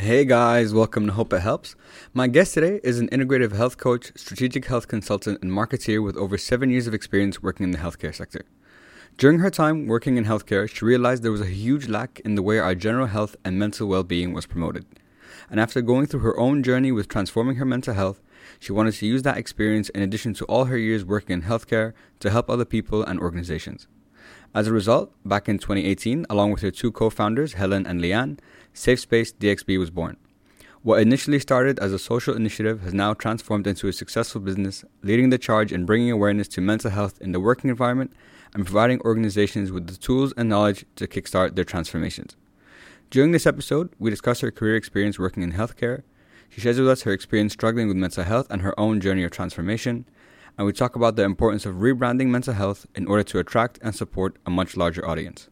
Hey guys, welcome to Hope It Helps. My guest today is an integrative health coach, strategic health consultant, and marketeer with over seven years of experience working in the healthcare sector. During her time working in healthcare, she realized there was a huge lack in the way our general health and mental well being was promoted. And after going through her own journey with transforming her mental health, she wanted to use that experience in addition to all her years working in healthcare to help other people and organizations. As a result, back in 2018, along with her two co founders, Helen and Leanne, Safe Space DXB was born. What initially started as a social initiative has now transformed into a successful business, leading the charge in bringing awareness to mental health in the working environment and providing organizations with the tools and knowledge to kickstart their transformations. During this episode, we discuss her career experience working in healthcare. She shares with us her experience struggling with mental health and her own journey of transformation. And we talk about the importance of rebranding mental health in order to attract and support a much larger audience.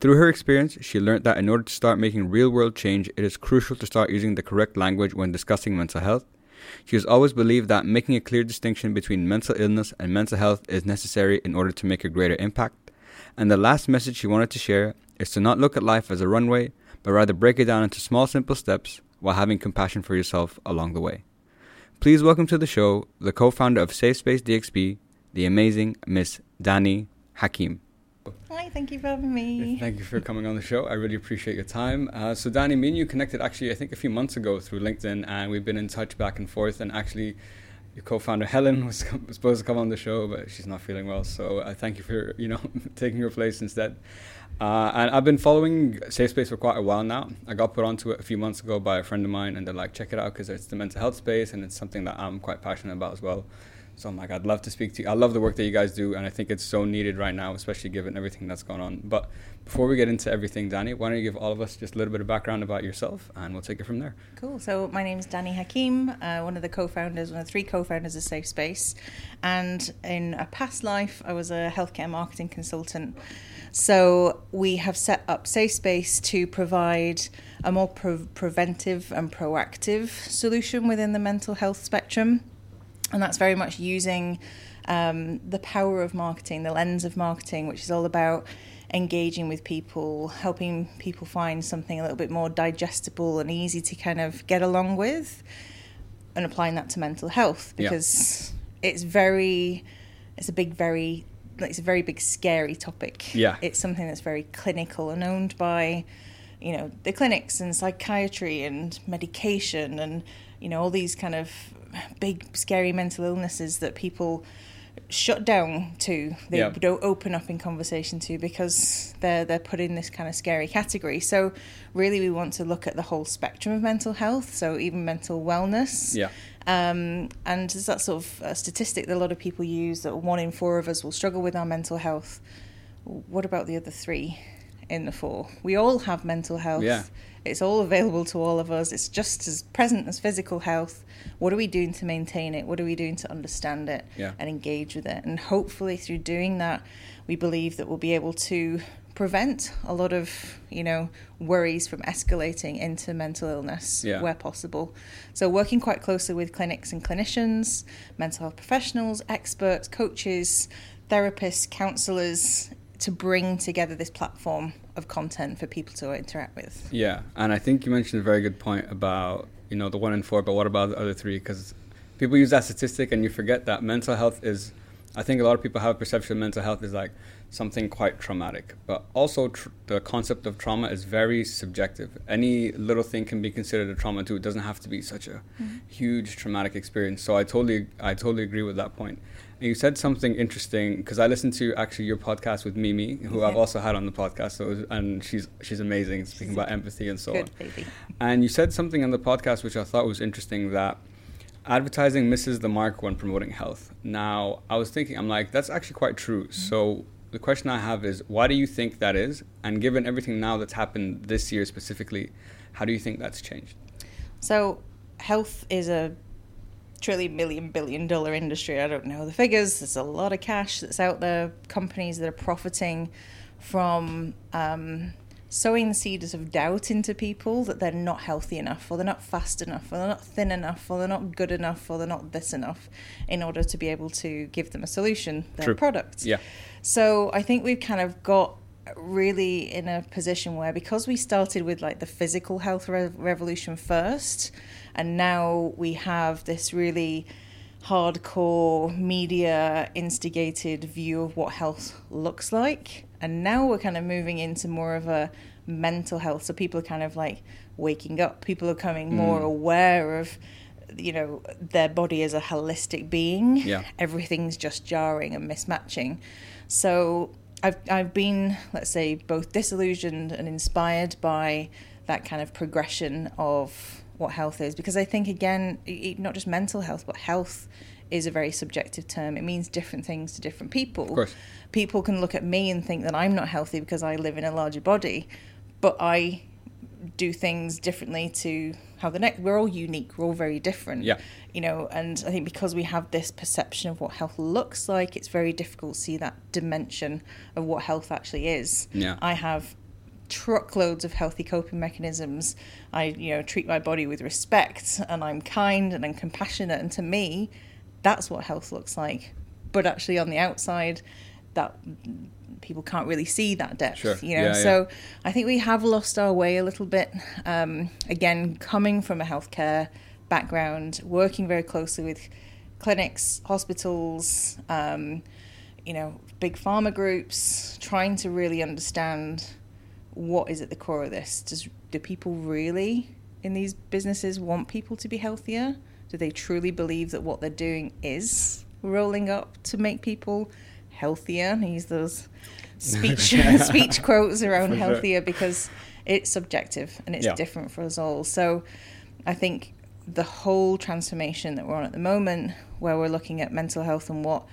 Through her experience, she learned that in order to start making real world change, it is crucial to start using the correct language when discussing mental health. She has always believed that making a clear distinction between mental illness and mental health is necessary in order to make a greater impact. And the last message she wanted to share is to not look at life as a runway, but rather break it down into small, simple steps while having compassion for yourself along the way. Please welcome to the show the co founder of Safe Space DXB, the amazing Miss Dani Hakim. Hi, thank you for having me. Thank you for coming on the show. I really appreciate your time. Uh, so, Danny, me and you connected actually, I think, a few months ago through LinkedIn, and we've been in touch back and forth. And actually, your co-founder Helen was, was supposed to come on the show, but she's not feeling well. So, I thank you for you know taking her place instead. Uh, and I've been following Safe Space for quite a while now. I got put onto it a few months ago by a friend of mine, and they're like, check it out because it's the mental health space, and it's something that I'm quite passionate about as well. So I'm like, I'd love to speak to you. I love the work that you guys do, and I think it's so needed right now, especially given everything that's going on. But before we get into everything, Danny, why don't you give all of us just a little bit of background about yourself, and we'll take it from there. Cool. So my name is Danny Hakim, uh, one of the co-founders, one of the three co-founders of Safe Space, and in a past life, I was a healthcare marketing consultant. So we have set up Safe Space to provide a more pre- preventive and proactive solution within the mental health spectrum and that's very much using um, the power of marketing, the lens of marketing, which is all about engaging with people, helping people find something a little bit more digestible and easy to kind of get along with, and applying that to mental health because yeah. it's very, it's a big, very, it's a very big, scary topic. Yeah, it's something that's very clinical and owned by, you know, the clinics and psychiatry and medication and you know all these kind of big, scary mental illnesses that people shut down to they yep. don't open up in conversation to because they're they're put in this kind of scary category. So really we want to look at the whole spectrum of mental health so even mental wellness. Yeah. Um, and there's that sort of a statistic that a lot of people use that one in four of us will struggle with our mental health. What about the other three in the four? We all have mental health. Yeah it's all available to all of us. It's just as present as physical health. What are we doing to maintain it? What are we doing to understand it yeah. and engage with it? And hopefully, through doing that, we believe that we'll be able to prevent a lot of you know worries from escalating into mental illness yeah. where possible so working quite closely with clinics and clinicians mental health professionals experts coaches therapists counselors to bring together this platform of content for people to interact with. Yeah, and I think you mentioned a very good point about you know the one in four, but what about the other three? Because people use that statistic and you forget that mental health is. I think a lot of people have a perception of mental health is like something quite traumatic, but also tr- the concept of trauma is very subjective. Any little thing can be considered a trauma too. It doesn't have to be such a mm-hmm. huge traumatic experience. So I totally, I totally agree with that point. And you said something interesting because I listened to actually your podcast with Mimi, who yeah. I've also had on the podcast. So was, and she's she's amazing, speaking she's about empathy and so on. And you said something on the podcast which I thought was interesting that advertising misses the mark when promoting health. Now I was thinking, I'm like, that's actually quite true. Mm-hmm. So the question I have is, why do you think that is? And given everything now that's happened this year specifically, how do you think that's changed? So health is a trillion million billion dollar industry. I don't know the figures. There's a lot of cash that's out there. Companies that are profiting from um, sowing the seeds of doubt into people that they're not healthy enough, or they're not fast enough, or they're not thin enough, or they're not good enough, or they're not this enough, in order to be able to give them a solution, their True. product. Yeah. So I think we've kind of got really in a position where because we started with like the physical health re- revolution first and now we have this really hardcore media instigated view of what health looks like. And now we're kind of moving into more of a mental health. So people are kind of like waking up. People are becoming more Mm. aware of you know their body as a holistic being. Yeah. everything's just jarring and mismatching. So I've I've been, let's say, both disillusioned and inspired by that kind of progression of what health is, because I think again, it, not just mental health, but health is a very subjective term. It means different things to different people. Of course. People can look at me and think that I'm not healthy because I live in a larger body, but I do things differently to how the next. We're all unique. We're all very different Yeah. you know and i think because we have this perception of what health looks like it's very difficult to see that dimension of what health actually is Yeah. i have truckloads of healthy coping mechanisms i you know treat my body with respect and i'm kind and i'm compassionate and to me that's what health looks like but actually on the outside that people can't really see that depth Sure. you know Yeah, yeah. so I think we have lost our way a little bit. Um, again, coming from a healthcare background, working very closely with clinics, hospitals, um, you know, big pharma groups, trying to really understand what is at the core of this. Does do people really in these businesses want people to be healthier? Do they truly believe that what they're doing is rolling up to make people healthier? And use those speech speech quotes around For sure. healthier because it's subjective and it's Yeah. different for us all. So I think the whole transformation that we're on at the moment, where we're looking at mental health and what,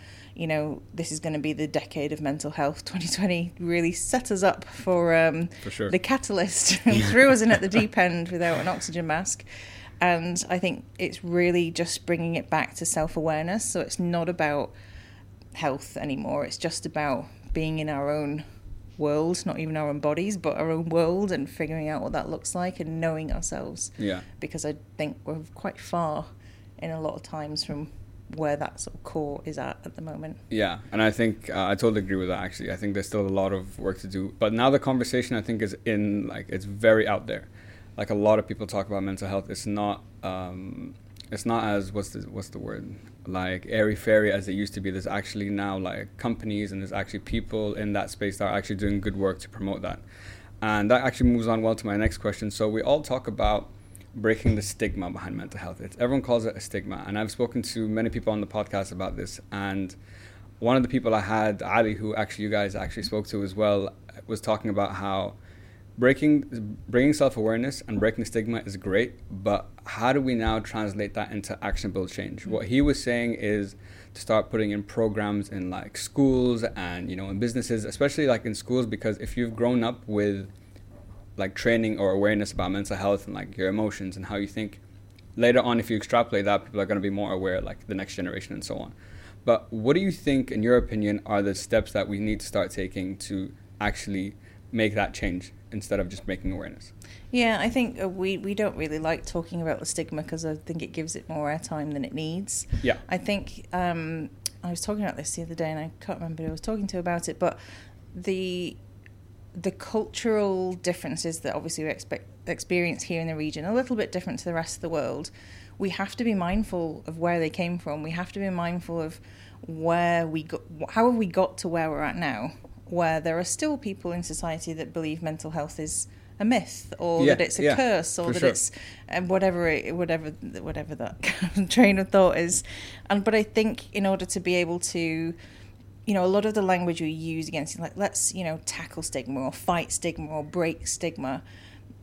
you know, this is going to be the decade of mental health, 2020 really set us up for, um, For sure. the catalyst and threw us in at the deep end without an oxygen mask. And I think it's really just bringing it back to self awareness. So it's not about health anymore. It's just about being in our own world, not even our own bodies, but our own world and figuring out what that looks like and knowing ourselves. Yeah. Because I think we're quite far in a lot of times from where that sort of core is at at the moment. Yeah, and I think uh, I totally agree with that. Actually, I think there's still a lot of work to do. But now the conversation, I think, is in like it's very out there. Like a lot of people talk about mental health. It's not. Um, it's not as what's the what's the word like airy fairy as it used to be. There's actually now like companies and there's actually people in that space that are actually doing good work to promote that. And that actually moves on well to my next question. So we all talk about breaking the stigma behind mental health. It's, everyone calls it a stigma, and I've spoken to many people on the podcast about this. And one of the people I had, Ali, who actually you guys actually spoke to as well, was talking about how breaking bringing self awareness and breaking the stigma is great, but how do we now translate that into actionable change? What he was saying is to start putting in programs in like schools and you know in businesses, especially like in schools, because if you've grown up with like training or awareness about mental health and like your emotions and how you think. Later on if you extrapolate that people are going to be more aware like the next generation and so on. But what do you think in your opinion are the steps that we need to start taking to actually make that change instead of just making awareness? Yeah, I think uh, we, we don't really like talking about the stigma because I think it gives it more airtime than it needs. yeah. I think um, I was talking about this the other day, and I can't remember who I was talking to about it, but the the cultural differences that obviously we expect, experience here in the region are a little bit different to the rest of the world. We have to be mindful of where they came from. We have to be mindful of where we got, how have we got to where we're at now, where there are still people in society that believe mental health is a myth or Yeah, that it's a yeah, curse or that sure. it's and whatever it, whatever whatever that train of thought is and but i think in order to be able to you know a lot of the language we use against like let's you know tackle stigma or fight stigma or break stigma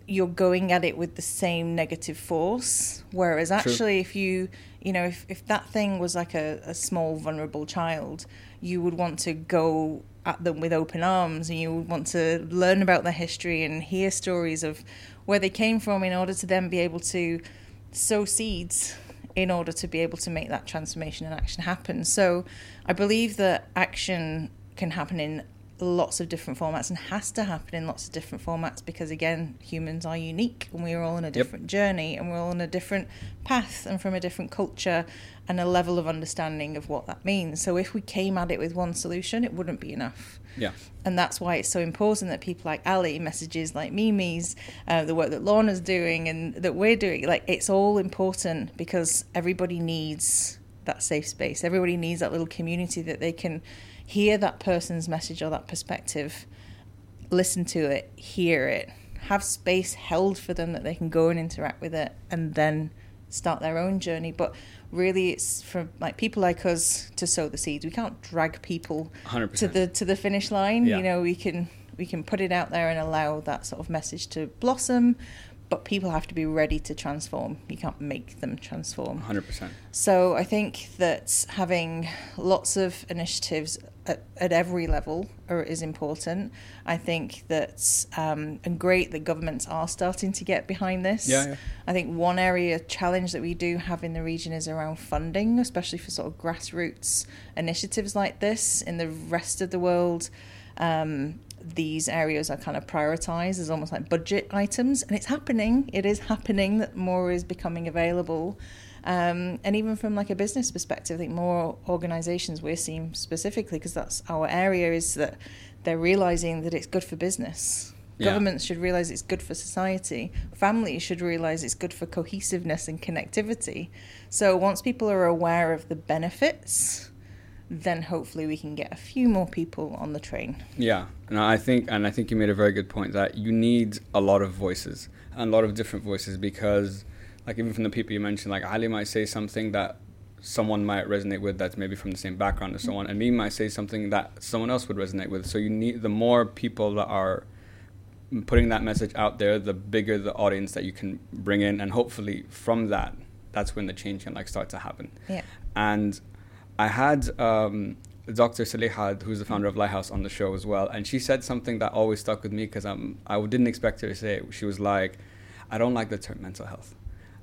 you're going at it with the same negative force. Whereas actually if you you know if, if that thing was like a, a small vulnerable child you would want to go at them with open arms and you would want to learn about their history and hear stories of where they came from in order to then be able to sow seeds in order to be able to make that transformation and action happen. So I believe that action can happen in lots of different formats and has to happen in lots of different formats because again humans are unique and we're all on a different yep. journey and we're all on a different path and from a different culture and a level of understanding of what that means. So if we came at it with one solution it wouldn't be enough. Yeah. And that's why it's so important that people like ali messages like mimi's uh, the work that lorna's doing and that we're doing like it's all important because everybody needs that safe space. Everybody needs that little community that they can hear that person's message or that perspective, listen to it, hear it, have space held for them that they can go and interact with it, and then start their own journey. But really, it's for like people like us to sow the seeds. We can't drag people 100%. to the to the finish line. Yeah. You know, we can we can put it out there and allow that sort of message to blossom but people have to be ready to transform. You can't make them transform. 100%. So I think that having lots of initiatives at, at every level are, is important. I think that, um, and great that governments are starting to get behind this. Yeah, yeah. I think one area challenge that we do have in the region is around funding, especially for sort of grassroots initiatives like this. In the rest of the world, um, these areas are kind of prioritized as almost like budget items. And it's happening. It is happening that more is becoming available. Um, and even from like a business perspective i think more organizations we're seeing specifically because that's our area is that they're realizing that it's good for business. Yeah. governments should realize it's good for society. Families should realize it's good for cohesiveness and connectivity. So once people are aware of the benefits then hopefully we can get a few more people on the train. Yeah, and I think, and I think you made a very good point that you need a lot of voices and a lot of different voices because, like, even from the people you mentioned, like Ali might say something that someone might resonate with that's maybe from the same background or so on, and me might say something that someone else would resonate with. So you need the more people that are putting that message out there, the bigger the audience that you can bring in, and hopefully from that, that's when the change can like start to happen. Yeah. And I had um, Dr. Salihad, who's the founder of Lighthouse, on the show as well, and she said something that always stuck with me because I'm I didn't expect her to say it. She was like, "I don't like the term mental health."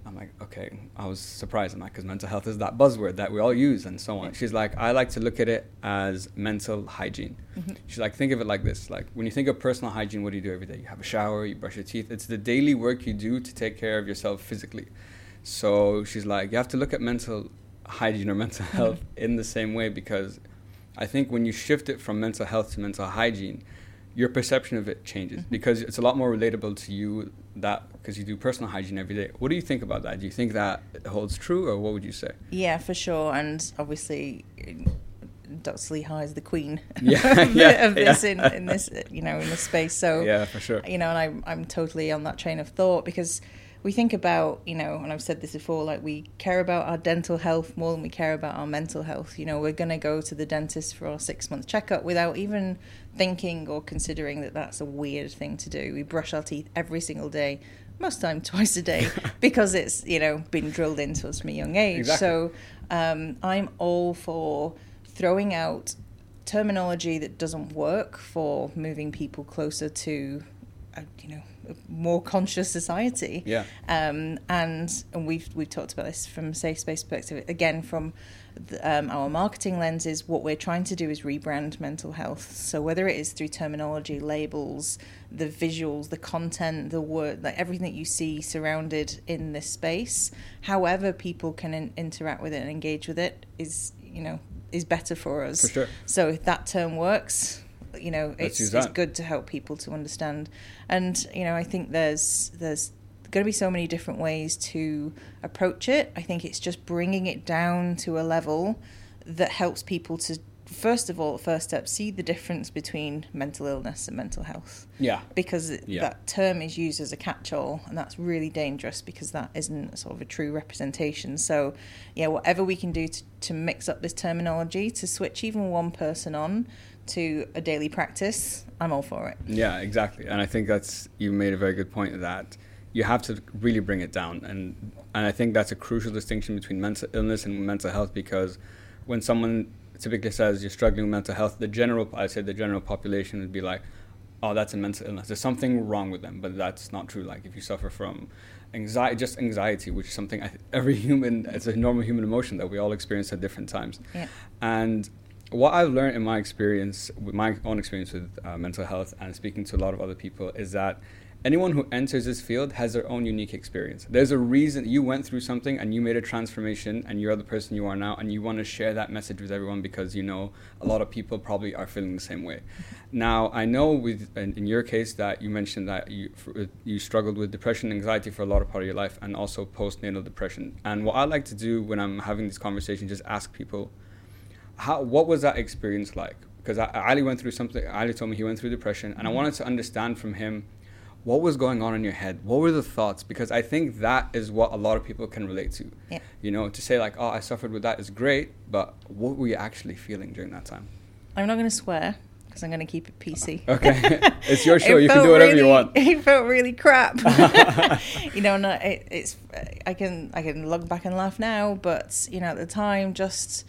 I'm like, okay. I was surprised. I'm like, because mental health is that buzzword that we all use and so on. She's like, I like to look at it as mental hygiene. Mm-hmm. She's like, think of it like this: like when you think of personal hygiene, what do you do every day? You have a shower, you brush your teeth. It's the daily work you do to take care of yourself physically. So she's like, you have to look at mental hygiene or mental mm-hmm. health in the same way because I think when you shift it from mental health to mental hygiene, your perception of it changes mm-hmm. because it's a lot more relatable to you that because you do personal hygiene every day. What do you think about that? Do you think that holds true, or what would you say? Yeah, for sure. And obviously, Dr. Salihad is the queen yeah, of, yeah, of this yeah. in, in this you know in this space. So yeah, for sure. You know, and I'm I'm totally on that train of thought because we think about, you know, and I've said this before, like we care about our dental health more than we care about our mental health. You know, we're going to go to the dentist for our six month checkup without even thinking or considering that that's a weird thing to do. We brush our teeth every single day, most time twice a day, because it's, you know, been drilled into us from a young age. Exactly. So um, I'm all for throwing out terminology that doesn't work for moving people closer to, uh, you know, more conscious society. Yeah. Um, and and we've we've talked about this from a safe space perspective. Again, from the, um, our marketing lenses, what we're trying to do is rebrand mental health. So whether it is through terminology, labels, the visuals, the content, the word, like everything that you see surrounded in this space, however people can in- interact with it and engage with it is you know is better for us. For sure. So if that term works, you know it's, it's good to help people to understand. And you know i think there's there's going to be so many different ways to approach it. I think it's just bringing it down to a level that helps people to first of all first step see the difference between mental illness and mental health yeah because yeah. that term is used as a catch-all and that's really dangerous because that isn't sort of a true representation so yeah whatever we can do to, to mix up this terminology to switch even one person on to a daily practice, I'm all for it. Yeah, exactly. And I think that's you made a very good point that you have to really bring it down and and I think that's a crucial distinction between mental illness and mental health because when someone typically says you're struggling with mental health, the general I'd say the general population would be like, Oh, that's a mental illness. There's something wrong with them, but that's not true. Like if you suffer from anxiety, just anxiety, which is something I, every human, it's a normal human emotion that we all experience at different times. Yeah. And what I've learned in my experience, with my own experience with uh, mental health and speaking to a lot of other people, is that anyone who enters this field has their own unique experience. There's a reason you went through something and you made a transformation and you're the person you are now and you want to share that message with everyone because you know a lot of people probably are feeling the same way. Now, I know with in, in your case that you mentioned that you you struggled with depression and anxiety for a lot of part of your life and also postnatal depression. And what I like to do when I'm having these conversations is ask people how what was that experience like? Because Ali went through something. Ali told me he went through depression, and I mm-hmm. wanted to understand from him what was going on in your head? What were the thoughts? Because i think that is what a lot of people can relate to. Yeah. you know to say like oh i suffered with that is great but what were you actually feeling during that time? I'm not going to swear because i'm going to keep it pc okay. It's your show. It you can do whatever really, you want. it felt really crap. You know no, uh, it, it's i can i can look back and laugh now but you know at the time just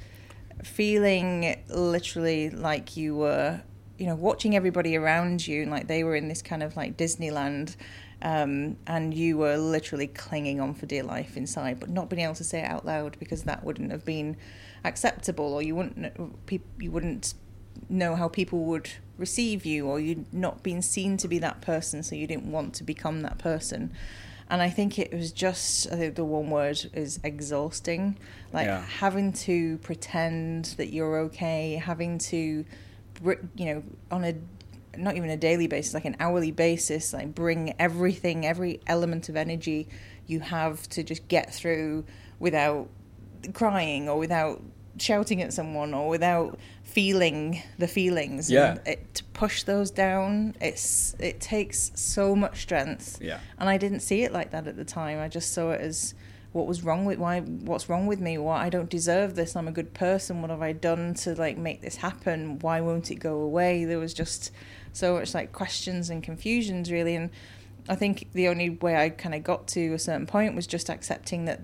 feeling literally like you were you know, watching everybody around you, like they were in this kind of like Disneyland, um, and you were literally clinging on for dear life inside, but not being able to say it out loud because that wouldn't have been acceptable, or you wouldn't you wouldn't know how people would receive you, or you'd not been seen to be that person, so you didn't want to become that person. And I think it was just I think the one word is exhausting, like yeah. having to pretend that you're okay, having to you know, on a not even a daily basis, like an hourly basis, like bring everything, every element of energy you have to just get through without crying or without shouting at someone or without feeling the feelings. Yeah. It, to push those down, it's it takes so much strength. Yeah. And I didn't see it like that at the time. I just saw it as what was wrong with why what's wrong with me why i don't deserve this i'm a good person what have i done to like make this happen why won't it go away? There was just so much like questions and confusions really and i think the only way i kind of got to a certain point was just accepting that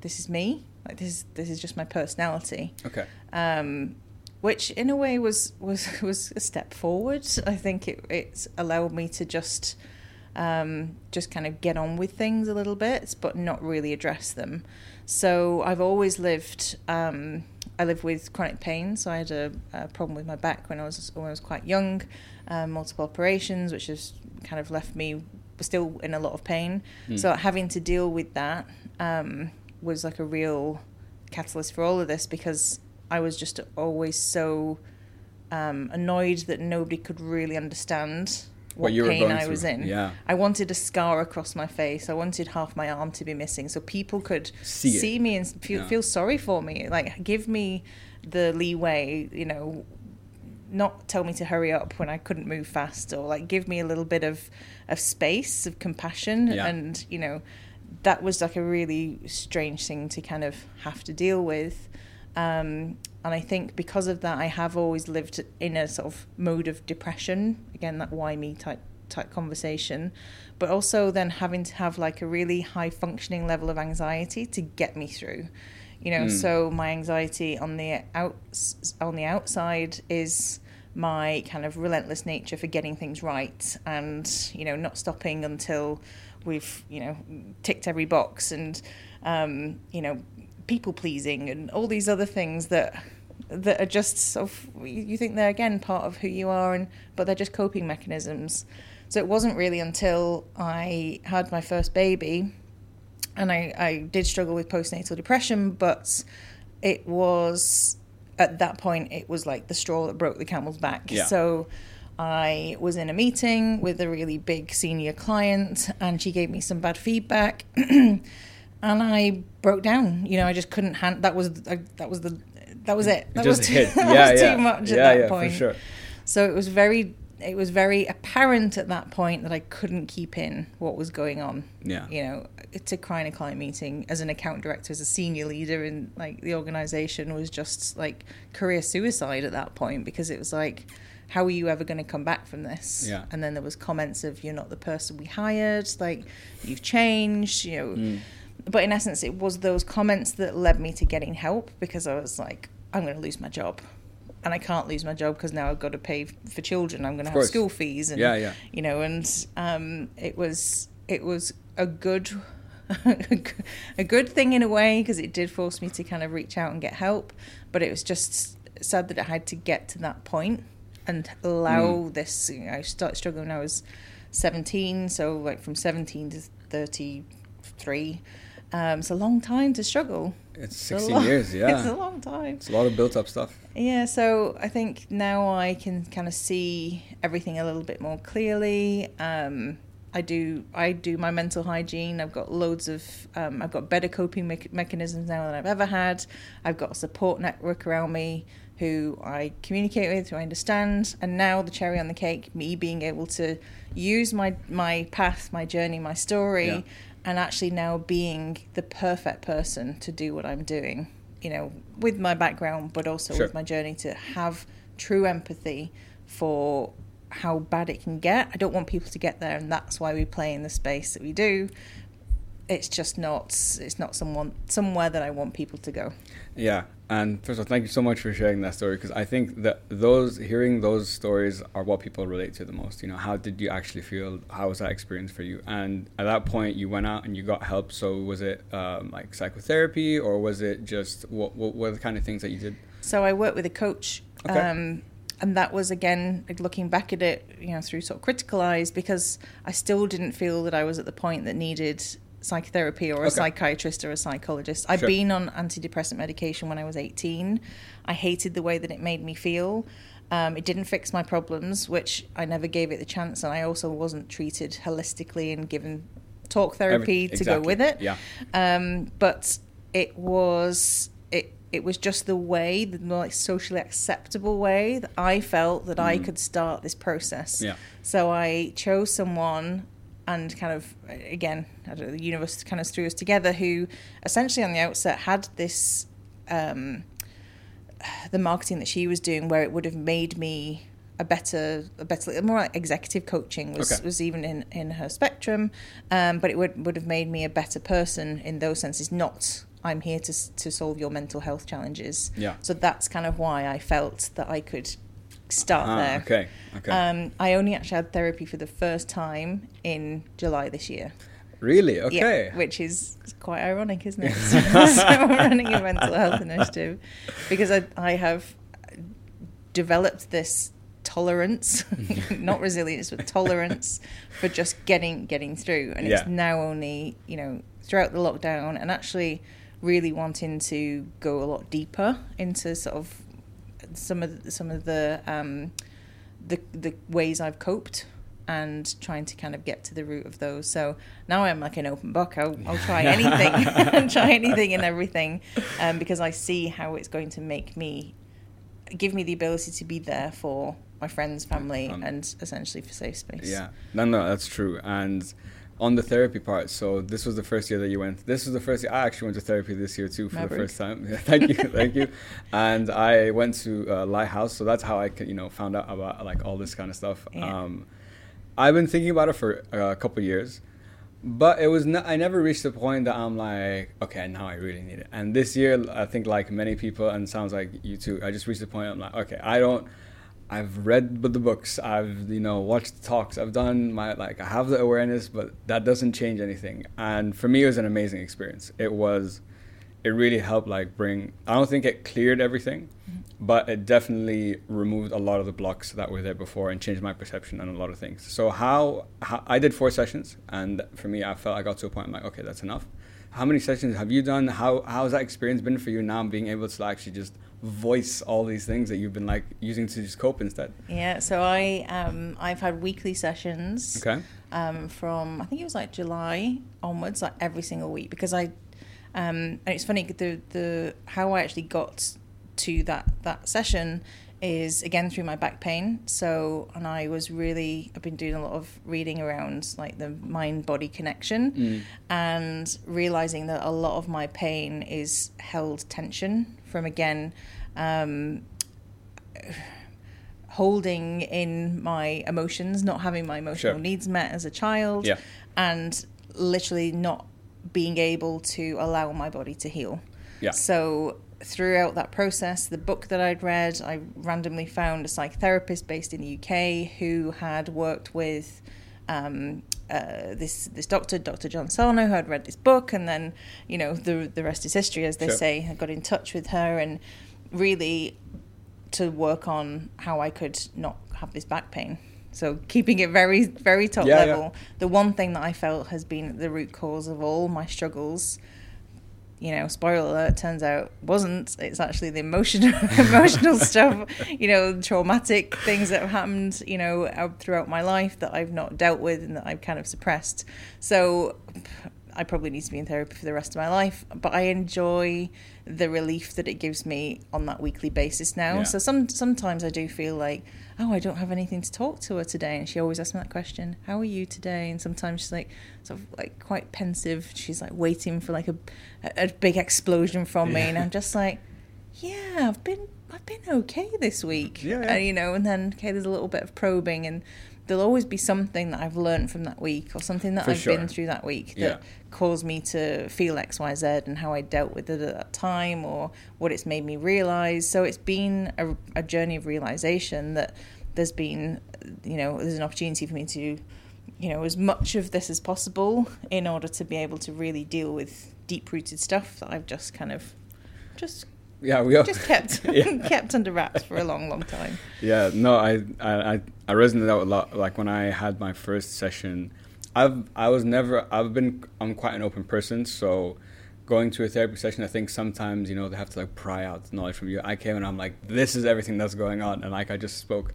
this is me like this this is just my personality. Okay. Um which in a way was was was a step forward. I think it it's allowed me to just um, just kind of get on with things a little bit, but not really address them. So I've always lived. Um, I live with chronic pain, so I had a, a, problem with my back when I was when I was quite young, um, multiple operations, which has kind of left me still in a lot of pain. Mm. So having to deal with that um, was like a real catalyst for all of this because I was just always so um, annoyed that nobody could really understand what, what pain I was in. Yeah. I wanted a scar across my face. I wanted half my arm to be missing so people could see, see me and feel, yeah. feel sorry for me. Like, give me the leeway, you know, not tell me to hurry up when I couldn't move fast or like give me a little bit of, of space, of compassion. Yeah. And, you know, that was like a really strange thing to kind of have to deal with. Um, and I think because of that, I have always lived in a sort of mode of depression. Again, that why me type type conversation, but also then having to have like a really high functioning level of anxiety to get me through. You know, mm. so my anxiety on the out on the outside is my kind of relentless nature for getting things right and you know not stopping until we've you know ticked every box and um, you know people pleasing and all these other things that that are just sort of you think they're again part of who you are and but they're just coping mechanisms. So it wasn't really until i had my first baby and i, I did struggle with postnatal depression but it was at that point it was like the straw that broke the camel's back. Yeah. so I was in a meeting with a really big senior client and she gave me some bad feedback and I broke down. You know, I just couldn't hand. That was I, that was the that was it. That it was, too, that was yeah. too much yeah, at that yeah, point. For sure. So it was very it was very apparent at that point that I couldn't keep in what was going on. Yeah. You know, to cry in a client meeting as an account director, as a senior leader in like the organization was just like career suicide at that point because it was like, how are you ever going to come back from this? Yeah. And then there was comments of you're not the person we hired, like you've changed, you know. Mm but in essence, it was those comments that led me to getting help because I was like, I'm going to lose my job. And I can't lose my job because now I've got to pay for children. I'm going to have school fees, and yeah, yeah. you know, and um, it was it was a good a good thing in a way because it did force me to kind of reach out and get help. But it was just sad that it had to get to that point and allow Mm. this. You know, I started struggling when I was 17, so like from 17 to 33. Um, it's a long time to struggle. It's It's a 16 lo- years, yeah. It's a long time. It's a lot of built up stuff. Yeah, so I think now I can kind of see everything a little bit more clearly. Um, I do I do my mental hygiene. I've got loads of um, I've got better coping me- mechanisms now than I've ever had. I've got a support network around me who I communicate with, who I understand, and now the cherry on the cake, me being able to use my my path, my journey, my story, Yeah. And actually now being the perfect person to do what I'm doing. You know, with my background, but also Sure. with my journey to have true empathy for how bad it can get. I don't want people to get there, and that's why we play in the space that we do. It's just not. It's not someone somewhere that I want people to go. Yeah, and first of all, thank you so much for sharing that story because I think that those hearing those stories are what people relate to the most. You know, how did you actually feel? How was that experience for you? And at that point, you went out and you got help. So was it um, like psychotherapy or was it just what, what are the kind of things that you did? So I worked with a coach, Okay. um, and that was again like, looking back at it, you know, through sort of critical eyes because I still didn't feel that I was at the point that needed psychotherapy or a Okay. psychiatrist or a psychologist. I'd Sure. been on antidepressant medication when I was 18. I hated the way that it made me feel. Um, it didn't fix my problems, which I never gave it the chance, and I also wasn't treated holistically and given talk therapy Every- to go with it. Yeah. Um, but it was it it was just the way, the more like socially acceptable way that I felt that I could start this process. Mm. Yeah. So I chose someone and kind of again, I don't know, the universe kind of threw us together who essentially on the outset had this um, the marketing that she was doing where it would have made me a better a better more like executive coaching was Okay. was even in in her spectrum um, but it would would have made me a better person in those senses not I'm here to to solve your mental health challenges Yeah. so that's kind of why I felt that I could start Ah, there okay. Okay. um, I only actually had therapy for the first time in July this year really? Okay. yeah, which is quite ironic, isn't it? so I'm running a mental health initiative because I, I have developed this tolerance, not resilience, but tolerance for just getting getting through. And Yeah. it's now only, you know, throughout the lockdown and actually really wanting to go a lot deeper into sort of some of the, some of the um, the the ways I've coped and trying to kind of get to the root of those. So now I'm like an open book. I'll, I'll try anything, and try anything and everything, um, because I see how it's going to make me give me the ability to be there for my friends, family, Um, and essentially for safe space. Yeah, no, no, that's true. And on the therapy part, so this was the first year that you went. This was the first year I actually went to therapy this year too for the first time. Yeah, thank you, thank you. And I went to uh, Lighthouse, so that's how I you know found out about like all this kind of stuff. Yeah. Um, I've been thinking about it for uh, a couple years, but it was n- I never reached the point that I'm like, okay, now I really need it. And this year, I think like many people, and sounds like you too, I just reached the point I'm like, okay, I don't. I've read the books. I've you know watched the talks. I've done my like I have the awareness, but that doesn't change anything. And for me, it was an amazing experience. It was, it really helped like bring. I don't think it cleared everything, mm-hmm. but it definitely removed a lot of the blocks that were there before and changed my perception on a lot of things. So how, how I did four sessions, and for me, I felt I got to a point. I'm like, okay, that's enough. How many sessions have you done? How how's that experience been for you now? Being able to actually just voice all these things that you've been like using to just cope instead. Yeah, so I um I've had weekly sessions. Okay. Um, from I think it was like July onwards, like every single week, because I, um, and it's funny the the how I actually got to that that session is again through my back pain. So and I was really I've been doing a lot of reading around like the mind body connection, Mm. and realizing that a lot of my pain is held tension from again. Um, holding in my emotions, not having my emotional Sure. needs met as a child, Yeah. and literally not being able to allow my body to heal. Yeah. So throughout that process, the book that I'd read, I randomly found a psychotherapist based in the UK who had worked with um, uh, this this doctor, Dr. John Sarno, who had read this book, and then you know the the rest is history, as they Sure. say. I got in touch with her and really to work on how I could not have this back pain. So keeping it very, very top Yeah, level. yeah. The one thing that I felt has been the root cause of all my struggles. You know, spoiler alert, turns out wasn't. It's actually the emotional, emotional stuff. You know, traumatic things that have happened. You know, throughout my life that I've not dealt with and that I've kind of suppressed. So, I probably need to be in therapy for the rest of my life. But I enjoy the relief that it gives me on that weekly basis now. Yeah. So some sometimes I do feel like, oh, I don't have anything to talk to her today, and she always asks me that question, "How are you today?" And sometimes she's like, sort of like quite pensive. She's like waiting for like a a, big explosion from me, and I'm just like, yeah, I've been I've been okay this week, Yeah, yeah. Uh, you know. And then okay, there's a little bit of probing, and there'll always be something that I've learned from that week, or something that For I've sure. been through that week that Yeah. Caused me to feel X, Y, Z, and how I dealt with it at that time, or what it's made me realize. So it's been a, a journey of realization that there's been, you know, there's an opportunity for me to, you know, as much of this as possible in order to be able to really deal with deep rooted stuff that I've just kind of just Yeah, we are. just kept Yeah. kept under wraps for a long, long time. Yeah, no, I, I, I- I resonate that a lot. Like when I had my first session, I've, I was never, I've been, I'm quite an open person, so going to a therapy session, I think sometimes you know they have to like pry out knowledge from you. I came and I'm like, this is everything that's going on, and like I just spoke,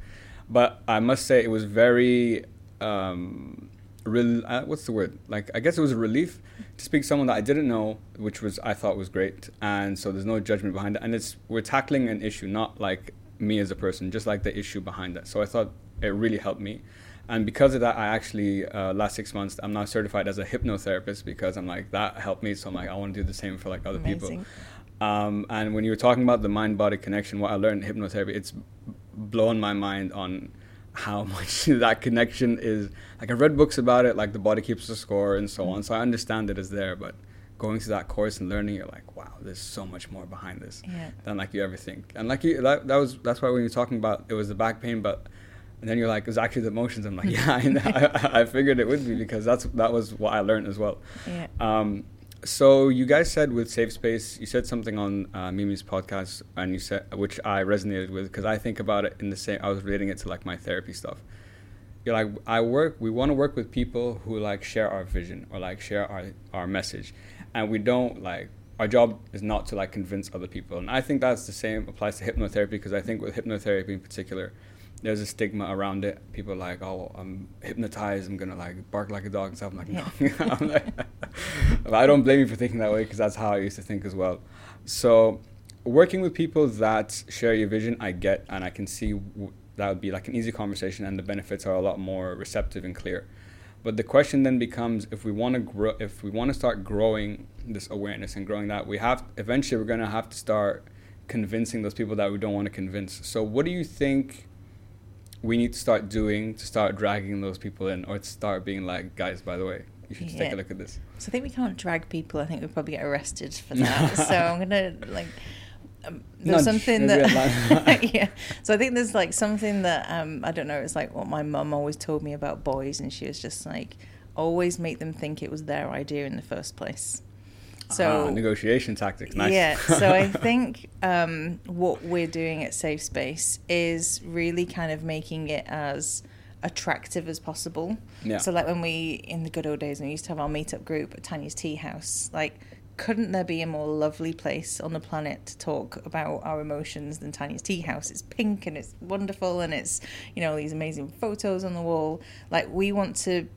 but I must say it was very, um, rel- uh, what's the word? Like I guess it was a relief to speak to someone that I didn't know, which was I thought was great, and so there's no judgment behind it, and it's we're tackling an issue, not like me as a person, just like the issue behind it. So I thought it really helped me. And because of that, I actually uh, last six months I'm now certified as a hypnotherapist because I'm like that helped me. So I'm like I want to do the same for like other people. Um, and when you were talking about the mind body connection, what I learned in hypnotherapy, it's blown my mind on how much that connection is. Like I've read books about it, like the body keeps the score and so on. So I understand it is there, but going through that course and learning, you're like, wow, there's so much more behind this Yeah. than like you ever think. And like you, that, that was that's why when you're talking about it was the back pain, but and then you're like, it's actually the emotions. I'm like, yeah, I. I, figured it would be because that's that was what I learned as well. Yeah. Um, so you guys said with Safe Space, you said something on uh, Mimi's podcast, and you said which I resonated with because I think about it in the same. I was relating it to like my therapy stuff. You're like, I work. We want to work with people who like share our vision or like share our our message, and we don't like. Our job is not to like convince other people, and I think that's the same applies to hypnotherapy because I think with hypnotherapy in particular, there's a stigma around it. People are like, oh, I'm hypnotized. I'm gonna like bark like a dog and stuff. I'm like, no. I'm like, I don't blame you for thinking that way because that's how I used to think as well. So, working with people that share your vision, I get, and I can see w- that would be like an easy conversation, and the benefits are a lot more receptive and clear. But the question then becomes, if we want to grow, if we want to start growing this awareness and growing that, we have eventually we're gonna have to start convincing those people that we don't want to convince. So, what do you think? We need to start doing to start dragging those people in or to start being like guys by the way you should take Yeah. a look at this So I think we can't drag people. I think we'd probably get arrested for that. so I'm gonna like. Um, there's Nudge, something that yeah. So I think there's like something that um I don't know. It's like what my mum always told me about boys, and she was just like, always make them think it was their idea in the first place. So Ah, negotiation tactics nice yeah, so I think um, what we're doing at Safe Space is really kind of making it as attractive as possible. Yeah. So like when we in the good old days when we used to have our meetup group at Tanya's Tea House, like couldn't there be a more lovely place on the planet to talk about our emotions than Tanya's Tea House? It's pink and it's wonderful and it's you know these amazing photos on the wall. Like we want to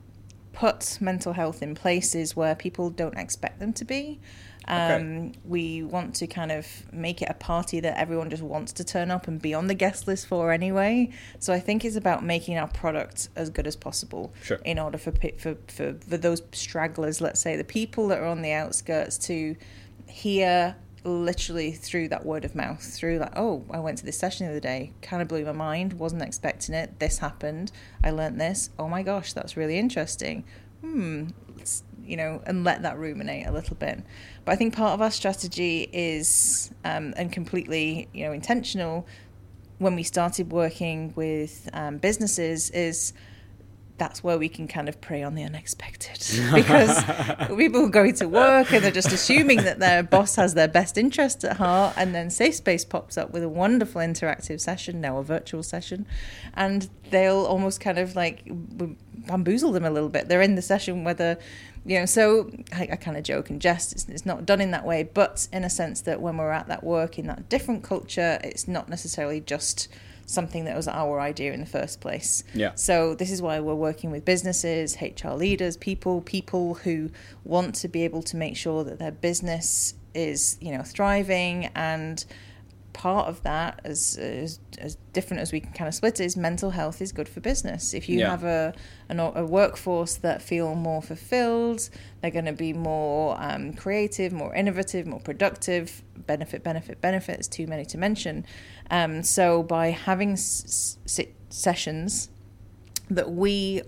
put mental health in places where people don't expect them to be. Um, We want to kind of make it a party that everyone just wants to turn up and be on the guest list for anyway. So I think it's about making our product as good as possible Sure. in order for, for for for those stragglers, let's say the people that are on the outskirts, to hear literally through that word of mouth, through like, oh, I went to this session the other day, kind of blew my mind, wasn't expecting it. This happened. I learnt this. Oh my gosh, that's really interesting. Hmm, let's, you know, and let that ruminate a little bit. But I think part of our strategy is, um, and completely, you know, intentional when we started working with um, businesses is that's where we can kind of prey on the unexpected. Because people go to work and they're just assuming that their boss has their best interest at heart and then safe space pops up with a wonderful interactive session now a virtual session and they'll almost kind of like bamboozle them a little bit. They're in the session whether you know so i, I kind of joke and jest it's, it's not done in that way but in a sense that when we're at that work in that different culture it's not necessarily just something that was our idea in the first place. Yeah. So this is why we're working with businesses, HR leaders, people, people who want to be able to make sure that their business is, you know, thriving and part of that, as, as, as different as we can kind of split it, is mental health is good for business. If you Yeah. have a an, a workforce that feel more fulfilled, they're going to be more um, creative, more innovative, more productive. Benefit, benefit, benefits. Too many to mention. Um, so by having s- s- sessions that we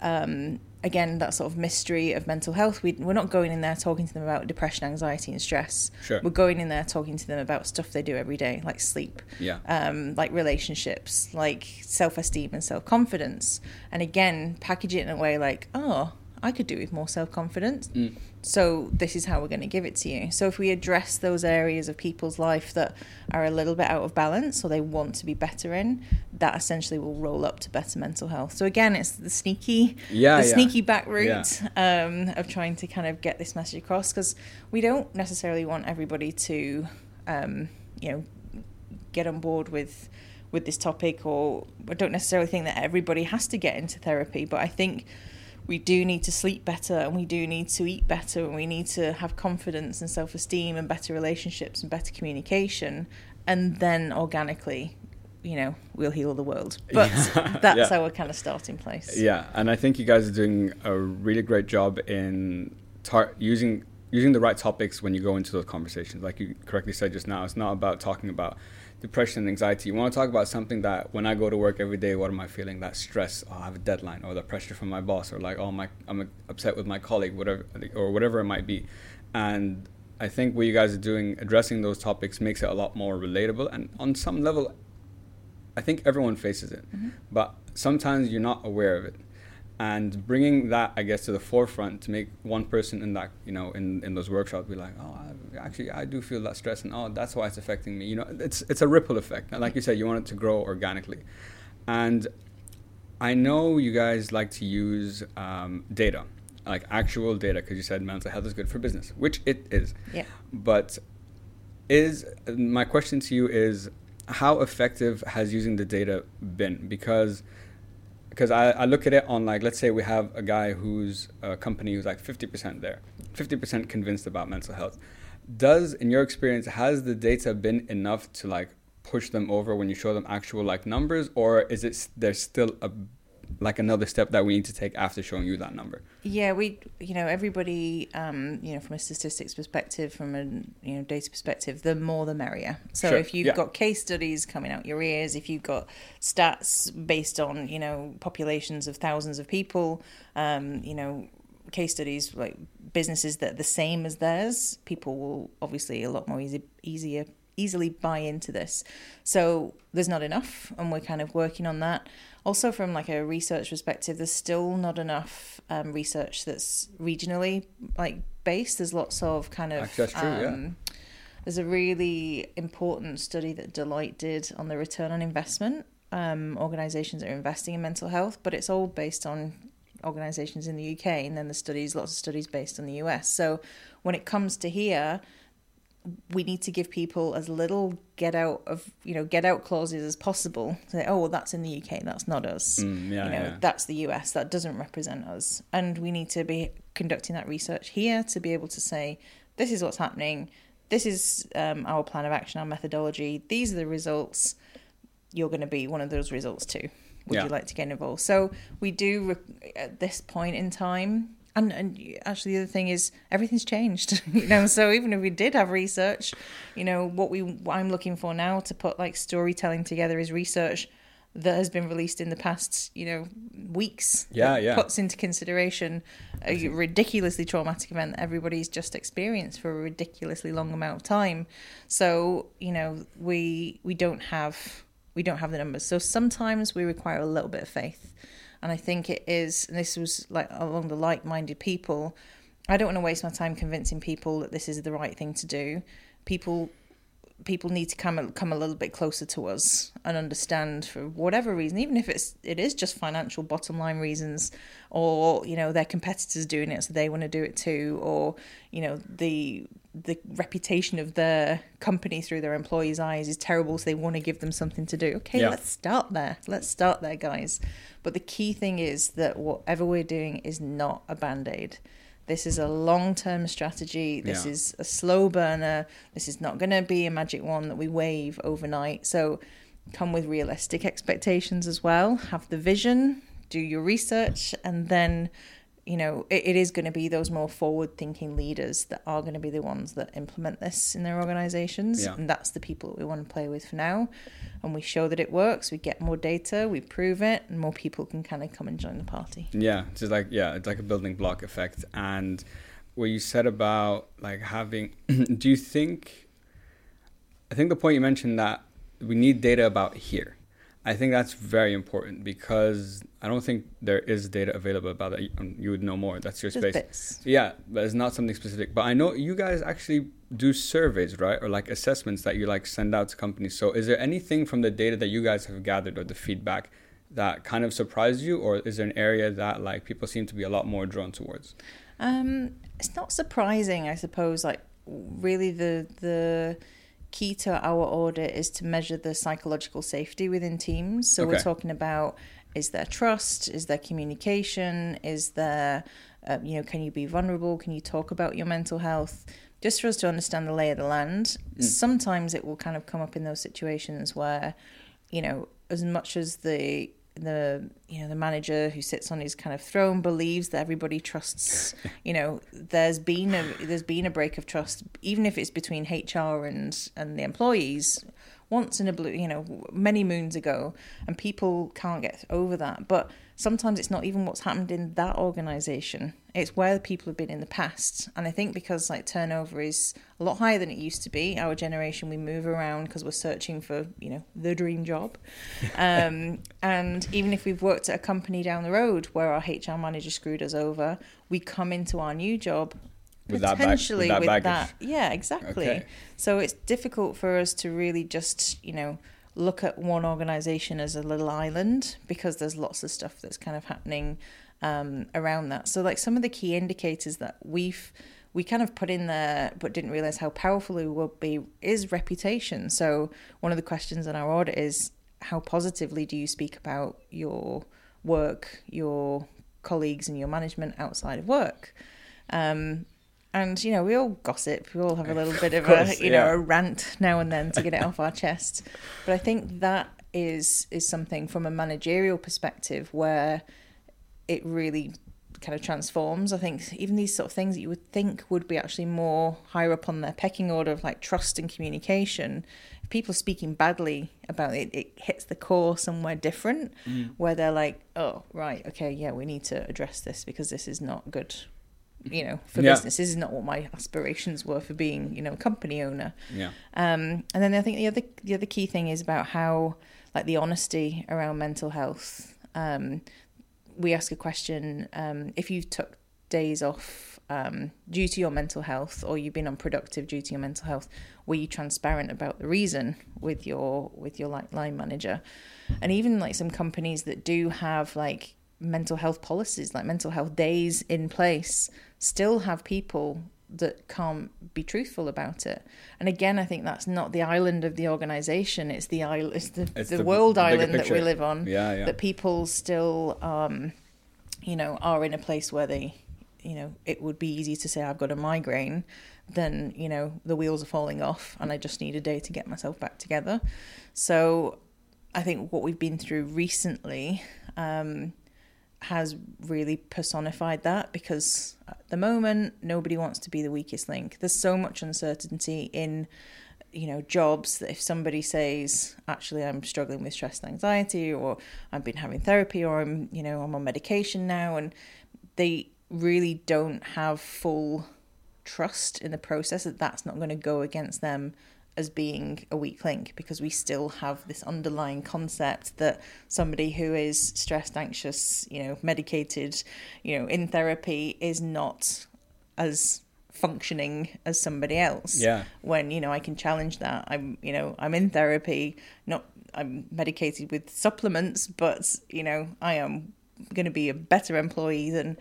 um, again that sort of mystery of mental health we, we're not going in there talking to them about depression anxiety and stress Sure. we're going in there talking to them about stuff they do every day like sleep Yeah. um, like relationships like self-esteem and self-confidence and again package it in a way like oh i could do with more self-confidence Mm. So this is how we're going to give it to you. So if we address those areas of people's life that are a little bit out of balance or they want to be better in that essentially will roll up to better mental health. So again it's the sneaky Yeah, the yeah. sneaky back route um, of trying to kind of get this message across because we don't necessarily want everybody to um, you know get on board with with this topic or I don't necessarily think that everybody has to get into therapy but I think we do need to sleep better and we do need to eat better and we need to have confidence and self-esteem and better relationships and better communication and then organically you know we'll heal the world but Yeah. that's Yeah. our kind of starting place Yeah, and I think you guys are doing a really great job in tar- using using the right topics when you go into those conversations. Like you correctly said just now, it's not about talking about depression and anxiety. You want to talk about something that when I go to work every day, what am I feeling? That stress, oh, I have a deadline, or the pressure from my boss, or like, oh, my, I'm upset with my colleague, whatever, or whatever it might be. And I think what you guys are doing, addressing those topics, makes it a lot more relatable. And on some level, I think everyone faces it, mm-hmm. but sometimes you're not aware of it. And bringing that, I guess, to the forefront to make one person in that, you know, in, in those workshops be like, oh, I, actually, I do feel that stress, and oh, that's why it's affecting me. You know, it's it's a ripple effect. And like you said, you want it to grow organically. And I know you guys like to use um, data, like actual data, because you said mental health is good for business, which it is. yeah But is my question to you is how effective has using the data been? Because because I, I look at it on like let's say we have a guy who's a company who's like 50% there 50% convinced about mental health. Does in your experience has the data been enough to like push them over when you show them actual like numbers or is it there's still a like another step that we need to take after showing you that number Yeah, we, you know, everybody, um, you know, from a statistics perspective, from a you know data perspective, the more the merrier. So Sure, if you've yeah. got case studies coming out your ears, if you've got stats based on you know populations of thousands of people, um, you know, case studies like businesses that are the same as theirs, people will obviously a lot more easy, easier, easily buy into this. So there's not enough, and we're kind of working on that. Also, from like a research perspective, there's still not enough um, research that's regionally like based. There's lots of kind of Actually, that's true, yeah. um, there's a really important study that Deloitte did on the return on investment. Um, organizations that are investing in mental health, but it's all based on organizations in the UK, and then the studies, lots of studies based on the US. So when it comes to here, we need to give people as little get out of you know get out clauses as possible. Say, oh, well, that's in the UK, that's not us. Mm, yeah, you know, yeah. that's the US, that doesn't represent us, and we need to be conducting that research here to be able to say, this is what's happening. This is um, our plan of action, our methodology. These are the results. You're going to be one of those results too. Would Yeah. you like to get involved? So we do at this point in time, and and actually the other thing is everything's changed. you know, so even if we did have research, you know what we what I'm looking for now to put like storytelling together is research that has been released in the past, you know, weeks. Yeah, yeah. Puts into consideration a ridiculously traumatic event that everybody's just experienced for a ridiculously long amount of time. So you know, we we don't have we don't have the numbers. So sometimes we require a little bit of faith. And I think it is, and this was like along the like minded people. I don't want to waste my time convincing people that this is the right thing to do. People people need to come come a little bit closer to us and understand for whatever reason, even if it's it is just financial bottom line reasons, or you know their competitors doing it so they want to do it too, or you know the the reputation of their company through their employees' eyes is terrible, so they want to give them something to do. Okay, yeah. let's start there. Let's start there, guys. But the key thing is that whatever we're doing is not a band aid. This is a long term strategy. This yeah. is a slow burner. This is not going to be a magic one that we wave overnight. So come with realistic expectations as well. Have the vision, do your research, and then you know, it, it is going to be those more forward thinking leaders that are going to be the ones that implement this in their organizations. Yeah. And that's the people that we want to play with for now. And we show that it works, we get more data, we prove it, and more people can kind of come and join the party. Yeah, it's just like, yeah, it's like a building block effect. And what you said about like having, do you think, I think the point you mentioned that we need data about here I think that's very important because I don't think there is data available about that. Um, you would know more. That's your space. Yeah, but it's not something specific. But I know you guys actually do surveys, right? Or like assessments that you like send out to companies. So is there anything from the data that you guys have gathered or the feedback that kind of surprised you, or is there an area that like people seem to be a lot more drawn towards? Um, it's not surprising, I suppose. Like really, the the key to our audit is to measure the psychological safety within teams. So okay. we're talking about is there trust, is there communication, is there, uh, you know, can you be vulnerable? Can you talk about your mental health? Just for us to understand the lay of the land. Mm. Sometimes it will kind of come up in those situations where, you know, as much as the the you know the manager who sits on his kind of throne believes that everybody trusts you know there's been a there's been a break of trust even if it's between HR and and the employees once in a blue you know many moons ago and people can't get over that. But sometimes it's not even what's happened in that organization. It's where people have been in the past. And i think because like turnover is a lot higher than it used to be our generation we move around because we're searching for you know the dream job. Um, and even if we've worked at a company down the road where our hr manager screwed us over we come into our new job with potentially that, with, that, with that, yeah exactly. Okay. so it's difficult for us to really just you know look at one organization as a little island because there's lots of stuff that's kind of happening um, around that. So, like some of the key indicators that we've we kind of put in there but didn't realize how powerful it would be is reputation. So, one of the questions in our audit is how positively do you speak about your work, your colleagues, and your management outside of work? Um, and you know we all gossip we all have a little bit of, of course, a you yeah. know a rant now and then to get it off our chest but i think that is is something from a managerial perspective where it really kind of transforms i think even these sort of things that you would think would be actually more higher up on their pecking order of like trust and communication if people are speaking badly about it it hits the core somewhere different mm. where they're like oh right okay yeah we need to address this because this is not good you know, for yeah. business. This is not what my aspirations were for being, you know, a company owner. Yeah. Um, and then I think the other the other key thing is about how like the honesty around mental health. Um, we ask a question: um, if you took days off um, due to your mental health, or you've been unproductive due to your mental health, were you transparent about the reason with your with your like line manager? And even like some companies that do have like mental health policies, like mental health days in place, still have people that can't be truthful about it. And again, I think that's not the island of the organization; it's the island, it's the, it's the, the, world island picture. that we live on. Yeah, yeah. That people still, um, you know, are in a place where they, you know, it would be easy to say I've got a migraine, then you know the wheels are falling off, and I just need a day to get myself back together. So, I think what we've been through recently. Um, has really personified that because at the moment nobody wants to be the weakest link. There's so much uncertainty in you know jobs that if somebody says actually I'm struggling with stress and anxiety or I've been having therapy or I'm you know I'm on medication now and they really don't have full trust in the process that that's not going to go against them as being a weak link because we still have this underlying concept that somebody who is stressed, anxious, you know, medicated, you know, in therapy is not as functioning as somebody else. Yeah. When, you know, I can challenge that. I'm, you know, I'm in therapy, not I'm medicated with supplements, but, you know, I am going to be a better employee than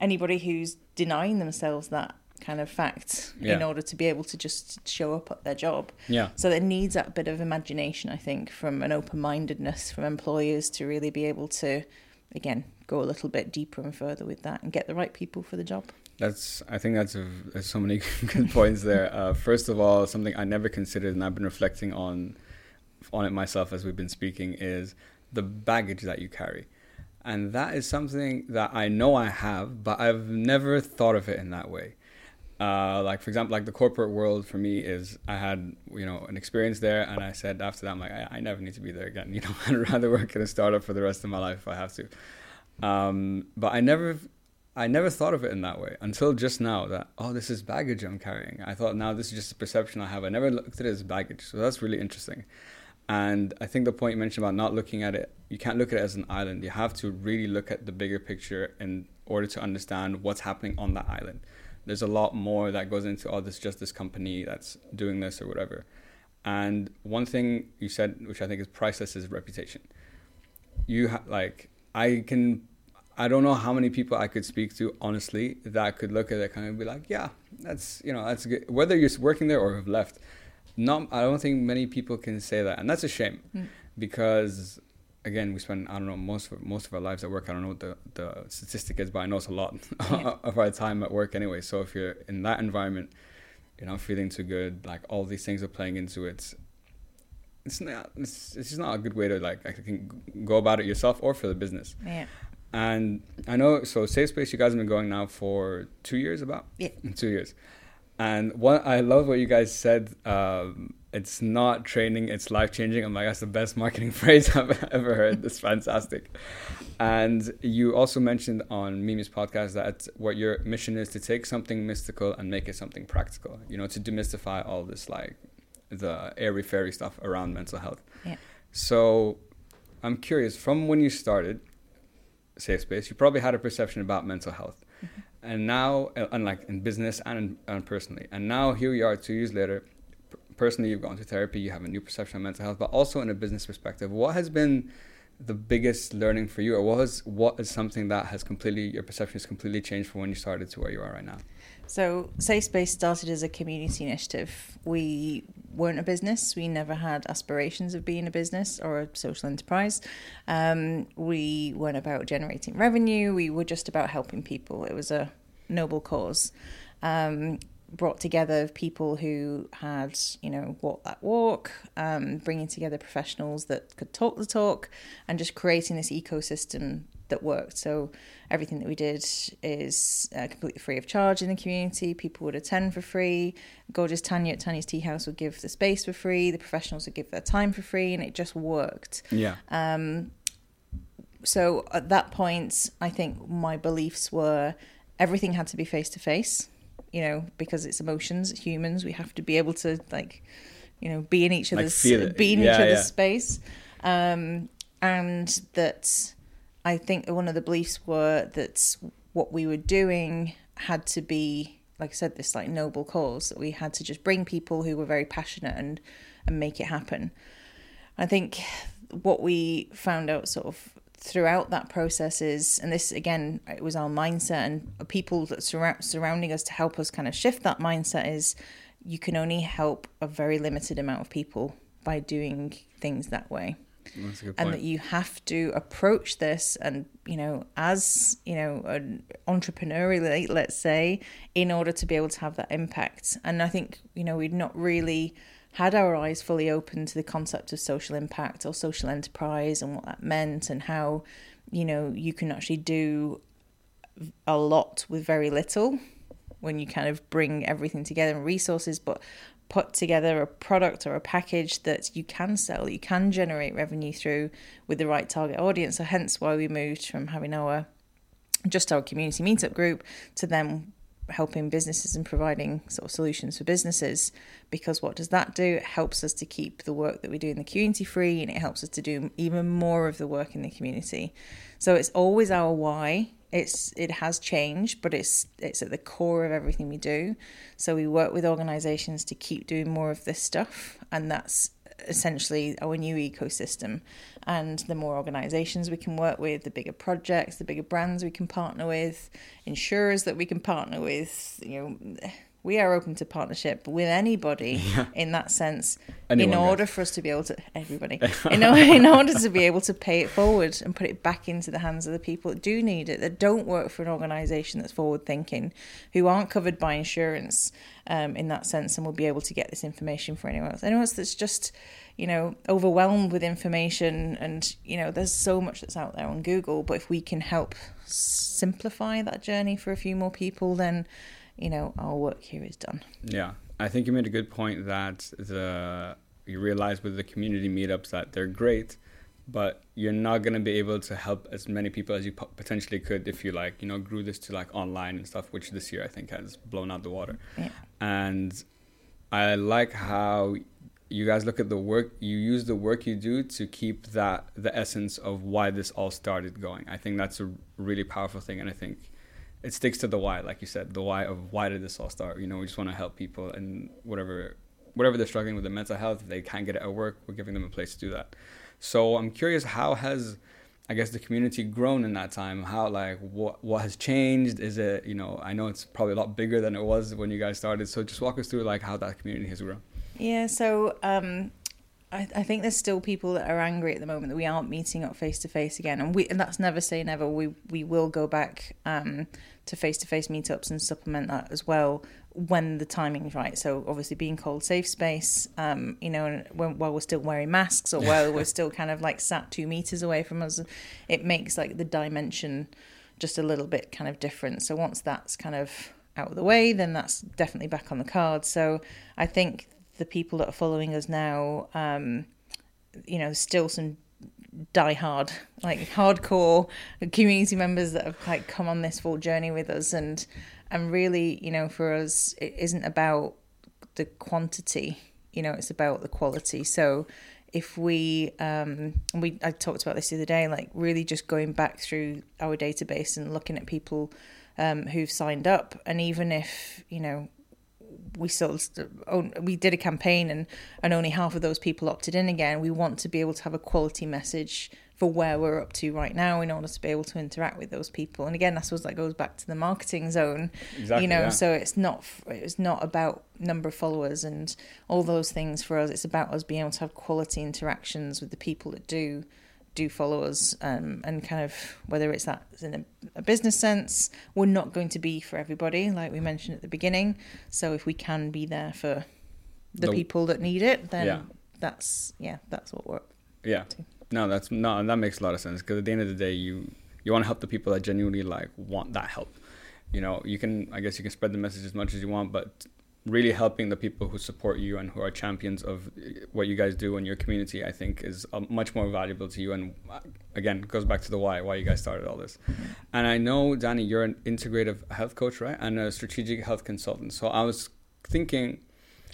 anybody who's denying themselves that kind of fact Yeah. in order to be able to just show up at their job. Yeah. So it needs that bit of imagination, I think, from an open mindedness from employers to really be able to, again, go a little bit deeper and further with that and get the right people for the job. That's. I think that's, a, there's so many good points there. Uh, first of all, something I never considered, and I've been reflecting on, on it myself as we've been speaking, is the baggage that you carry, and that is something that I know I have, but I've never thought of it in that way. Uh, like for example, like the corporate world for me is I had you know an experience there, and I said after that I'm like I, I never need to be there again. You know, I'd rather work in a startup for the rest of my life if I have to. Um, but I never I never thought of it in that way until just now that, oh, this is baggage I'm carrying. I thought now this is just a perception I have. I never looked at it as baggage. So that's really interesting. And I think the point you mentioned about not looking at it, you can't look at it as an island. You have to really look at the bigger picture in order to understand what's happening on that island. There's a lot more that goes into, oh, this is just this company that's doing this or whatever. And one thing you said, which I think is priceless, is reputation. You ha- like, I can I don't know how many people I could speak to honestly that could look at it kind of be like, yeah, that's you know that's good. Whether you're working there or have left, not I don't think many people can say that, and that's a shame Mm. because again we spend I don't know most of most of our lives at work. I don't know what the the statistic is, but I know it's a lot Yeah. of our time at work anyway. So if you're in that environment, you're not feeling too good. Like all these things are playing into it. It's not. It's, it's just not a good way to like I think go about it yourself or for the business. Yeah. And I know, so Safe Space, you guys have been going now for two years, about Yeah. two years. And what I love what you guys said. Um, it's not training; it's life changing. I'm like, that's the best marketing phrase I've ever heard. That's fantastic. And you also mentioned on Mimi's podcast that what your mission is to take something mystical and make it something practical. You know, to demystify all this like the airy fairy stuff around mental health. Yeah. So, I'm curious. From when you started safe space, you probably had a perception about mental health. And now, uh, unlike in business and, and personally, and now here we are two years later. Personally, you've gone to therapy, you have a new perception of mental health, but also in a business perspective. What has been the biggest learning for you, or what, was, what is something that has completely, your perception has completely changed from when you started to where you are right now? So, Safe Space started as a community initiative. We weren't a business. We never had aspirations of being a business or a social enterprise. Um, we weren't about generating revenue. We were just about helping people. It was a noble cause. Um, brought together of people who had, you know, walked that walk, um, bringing together professionals that could talk the talk, and just creating this ecosystem that worked. So everything that we did is uh, completely free of charge in the community. People would attend for free. Gorgeous Tanya at Tanya's Tea House would give the space for free. The professionals would give their time for free, and it just worked. Yeah. Um, so at that point, I think my beliefs were everything had to be face to face, you know, because it's emotions, humans. We have to be able to like, you know, be in each other's it. be in Yeah, each other's yeah. space, um, and that I think one of the beliefs were that what we were doing had to be, like I said, this like noble cause that we had to just bring people who were very passionate and and make it happen. I think what we found out sort of throughout that process is, and this again, it was our mindset and people that surround, surrounding us to help us kind of shift that mindset is you can only help a very limited amount of people by doing things that way and that you have to approach this and you know as you know an entrepreneurially let's say in order to be able to have that impact. And i think you know we'd not really had our eyes fully open to the concept of social impact or social enterprise and what that meant and how you know you can actually do a lot with very little when you kind of bring everything together and resources. But put together a product or a package that you can sell you can generate revenue through with the right target audience. So hence why we moved from having our just our community meetup group to then helping businesses and providing sort of solutions for businesses. Because what does that do? It helps us to keep the work that we do in the community free and it helps us to do even more of the work in the community. So it's always our why it's it has changed but it's it's at the core of everything we do. So we work with organizations to keep doing more of this stuff and that's essentially our new ecosystem. And the more organizations we can work with the bigger projects the bigger brands we can partner with insurers that we can partner with you know we are open to partnership with anybody yeah. in that sense Anyone in order for us to be able to everybody in, in order to be able to pay it forward and put it back into the hands of the people that do need it that don't work for an organization that's forward thinking who aren't covered by insurance um, in that sense and will be able to get this information for anyone else anyone else that's just you know overwhelmed with information and you know there's so much that's out there on google but if we can help simplify that journey for a few more people then you know, our work here is done. Yeah, I think you made a good point that the you realize with the community meetups that they're great, but you're not going to be able to help as many people as you potentially could if you like, you know, grew this to like online and stuff, which this year I think has blown out the water. Yeah. And I like how you guys look at the work you use the work you do to keep that the essence of why this all started going. I think that's a really powerful thing, and I think it sticks to the why, like you said, the why of why did this all start? You know, we just want to help people and whatever whatever they're struggling with their mental health, if they can't get it at work, we're giving them a place to do that. So I'm curious, how has I guess the community grown in that time? How like what what has changed? Is it you know I know it's probably a lot bigger than it was when you guys started. So just walk us through like how that community has grown. Yeah. So um, I, I think there's still people that are angry at the moment that we aren't meeting up face to face again, and we and that's never say never. We we will go back um, to face to face meetups and supplement that as well when the timing is right. So obviously being cold safe space, um, you know, when, while we're still wearing masks or while we're still kind of like sat two meters away from us, it makes like the dimension just a little bit kind of different. So once that's kind of out of the way, then that's definitely back on the card. So I think the people that are following us now, um, you know, still some die hard, like hardcore community members that have like come on this full journey with us, and and really, you know, for us, it isn't about the quantity, you know, it's about the quality. So if we um we I talked about this the other day, like really just going back through our database and looking at people um who've signed up, and even if you know we still we did a campaign and and only half of those people opted in again. We want to be able to have a quality message for where we're up to right now in order to be able to interact with those people. And again I suppose that goes back to the marketing zone exactly, you know yeah. so it's not it's not about number of followers and all those things for us. It's about us being able to have quality interactions with the people that do do follow us um, and kind of whether it's that in a, a, business sense we're not going to be for everybody like we mentioned at the beginning so if we can be there for the, the people that need it then yeah. that's yeah that's what we're yeah to. no that's no that makes a lot of sense because at the end of the day you you want to help the people that genuinely like want that help you know you can i guess you can spread the message as much as you want but really helping the people who support you and who are champions of what you guys do in your community, I think is uh, much more valuable to you. And uh, again, goes back to the why, why you guys started all this. And I know, Danny, you're an integrative health coach, right? And a strategic health consultant. So I was thinking,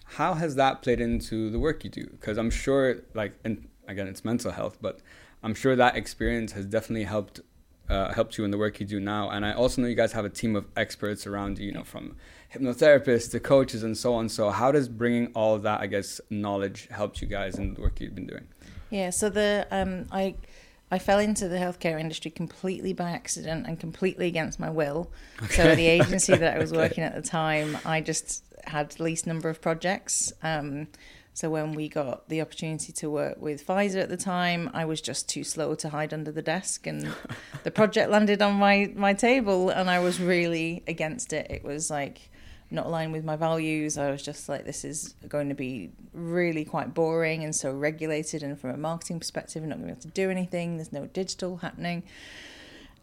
how has that played into the work you do? Because I'm sure, like, and again, it's mental health, but I'm sure that experience has definitely helped uh, helped you in the work you do now. And I also know you guys have a team of experts around you, you know, from hypnotherapists to coaches and so on. So how does bringing all that, I guess, knowledge help you guys in the work you've been doing? Yeah. So the um, I I fell into the healthcare industry completely by accident and completely against my will. Okay. So the agency that I was okay. working at the time, I just had least number of projects. Um, so when we got the opportunity to work with Pfizer at the time, I was just too slow to hide under the desk, and the project landed on my my table, and I was really against it. It was like not aligned with my values. I was just like, this is going to be really quite boring and so regulated. And from a marketing perspective, I'm not going to be able to do anything. There's no digital happening.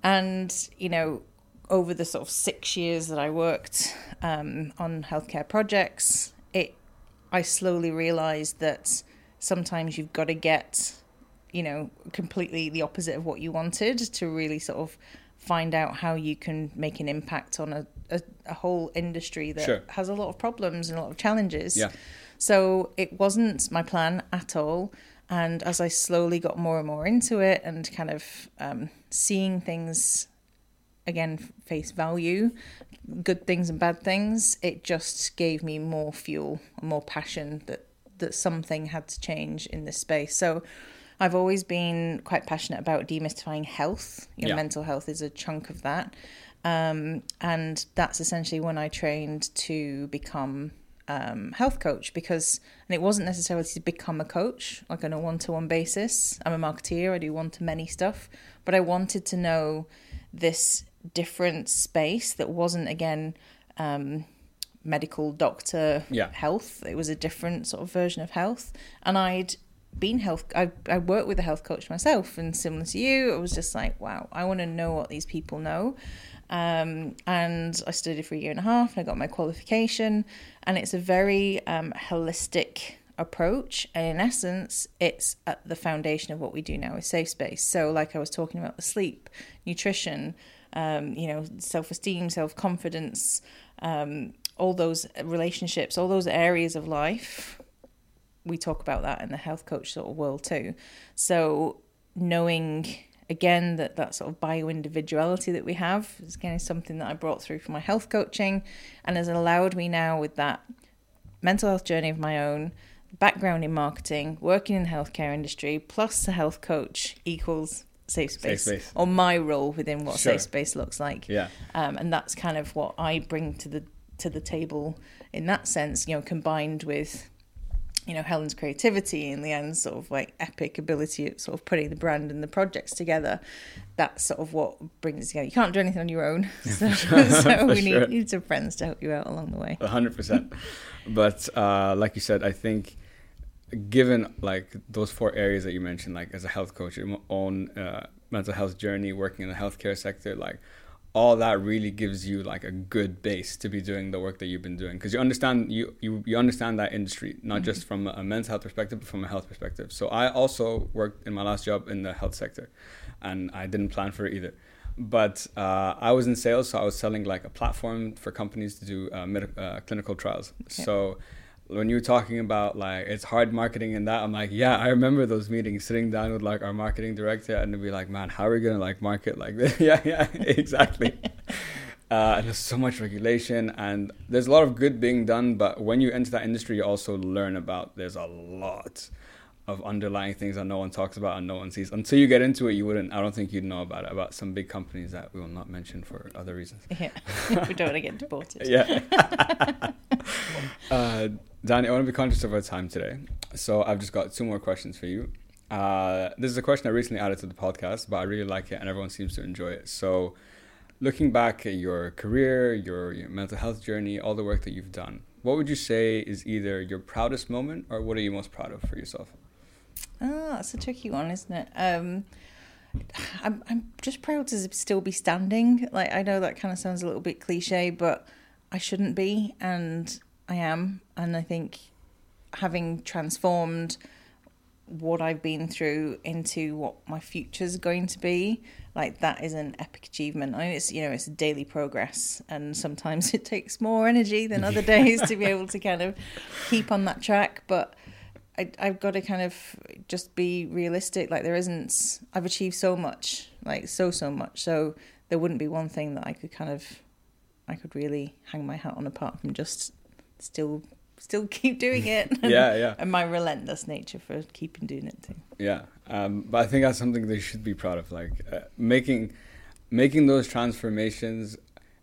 And you know, over the sort of six years that I worked um, on healthcare projects, I slowly realized that sometimes you've got to get, you know, completely the opposite of what you wanted to really sort of find out how you can make an impact on a, a, a whole industry that Sure. has a lot of problems and a lot of challenges. Yeah. So it wasn't my plan at all. And as I slowly got more and more into it and kind of um, seeing things again face value, good things and bad things, it just gave me more fuel more passion that that something had to change in this space. So I've always been quite passionate about demystifying health. Your Yeah. mental health is a chunk of that. Um, and that's essentially when I trained to become um, health coach because, and it wasn't necessarily to become a coach, like on a one to one basis. I'm a marketeer, I do one to many stuff, but I wanted to know this different space that wasn't, again, um, medical doctor Yeah. health. It was a different sort of version of health. And I'd been health, I, I worked with a health coach myself, and similar to you, it was just like, wow, I want to know what these people know. Um, and I studied for a year and a half and I got my qualification. And it's a very um, holistic approach. And in essence, it's at the foundation of what we do now is safe space. So, like I was talking about the sleep, nutrition, um, you know, self esteem, self confidence, um, all those relationships, all those areas of life. We talk about that in the health coach sort of world too. So, knowing again that that sort of bio individuality that we have is again something that I brought through from my health coaching and has allowed me now with that mental health journey of my own background in marketing working in the healthcare industry plus a health coach equals safe space, space. or my role within what Sure. safe space looks like Yeah. um, and that's kind of what I bring to the to the table in that sense. You know, combined with you know Helen's creativity and Leanne's sort of like epic ability at sort of putting the brand and the projects together. That's sort of what brings it together. You can't do anything on your own, so, so we need, sure. need some friends to help you out along the way. A hundred percent. But uh, like you said, I think given like those four areas that you mentioned, like as a health coach, your own uh, mental health journey, working in the healthcare sector, like all that really gives you like a good base to be doing the work that you've been doing. Because you understand you, you you understand that industry not just from a men's health perspective but from a health perspective. So i also worked in my last job in the health sector and i didn't plan for it either. But uh, I was in sales, so I was selling like a platform for companies to do uh, med- uh, clinical trials. So when you were talking about like it's hard marketing and that, I'm like, yeah, I remember those meetings, sitting down with like our marketing director, and to be like, man, how are we gonna like market like this? yeah, yeah, exactly. Uh, and there's so much regulation, and there's a lot of good being done. But when you enter that industry, you also learn about there's a lot of underlying things that no one talks about and no one sees. Until you get into it, you wouldn't. I don't think you'd know about it. About some big companies that we will not mention for other reasons. Yeah, we don't want to get deported. Yeah. uh, Danny, I want to be conscious of our time today, so I've just got two more questions for you. Uh, this is a question I recently added to the podcast, but I really like it, and everyone seems to enjoy it. So, looking back at your career, your, your mental health journey, all the work that you've done, what would you say is either your proudest moment, or what are you most proud of for yourself? Oh, that's a tricky one, isn't it? Um, I'm I'm just proud to still be standing. Like I know that kind of sounds a little bit cliche, but I shouldn't be, and I am. And I think having transformed what I've been through into what my future's going to be, like that is an epic achievement. I mean, it's you know it's daily progress, and sometimes it takes more energy than other days to be able to kind of keep on that track, but. I, I've got to kind of just be realistic. Like there isn't, I've achieved so much, like so so much. So there wouldn't be one thing that I could kind of, I could really hang my hat on apart from just still still keep doing it. and, Yeah, yeah. And my relentless nature for keeping doing it too. Yeah, um, but I think that's something they should be proud of. Like uh, making making those transformations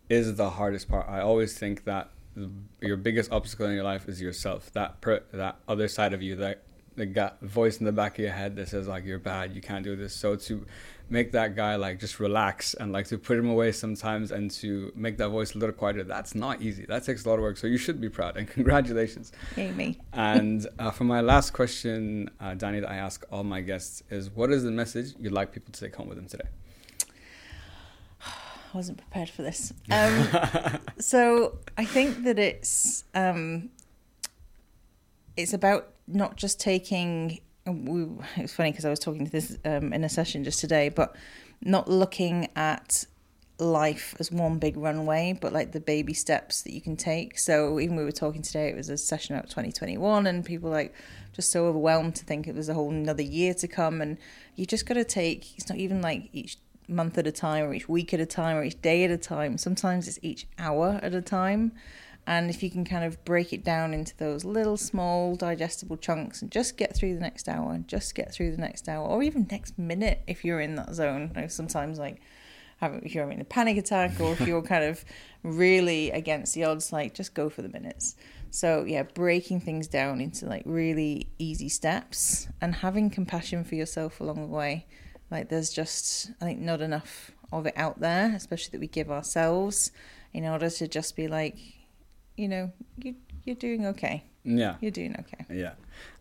is the hardest part. I always think that your biggest obstacle in your life is yourself. That per, that other side of you, that the guy, voice in the back of your head that says like you're bad, you can't do this. So to make that guy like just relax and like to put him away sometimes and to make that voice a little quieter, that's not easy. That takes a lot of work. So you should be proud and congratulations. Yay me. And uh, for my last question, uh, Danny, that I ask all my guests is what is the message you'd like people to take home with them today? I wasn't prepared for this. Um, so I think that it's um, it's about not just taking. We, it was funny because I was talking to this um, in a session just today, but not looking at life as one big runway, but like the baby steps that you can take. So even we were talking today, it was a session about 2021, and people like just so overwhelmed to think it was a whole another year to come, and you just got to take. It's not even like each month at a time, or each week at a time, or each day at a time. Sometimes it's each hour at a time. And if you can kind of break it down into those little small digestible chunks and just get through the next hour, and just get through the next hour, or even next minute if you're in that zone. Like sometimes like if you're having a panic attack or if you're kind of really against the odds, like just go for the minutes. So yeah, breaking things down into like really easy steps and having compassion for yourself along the way. Like there's just I think not enough of it out there, especially that we give ourselves in order to just be like, you know, you you're doing okay. Yeah. You're doing okay. Yeah.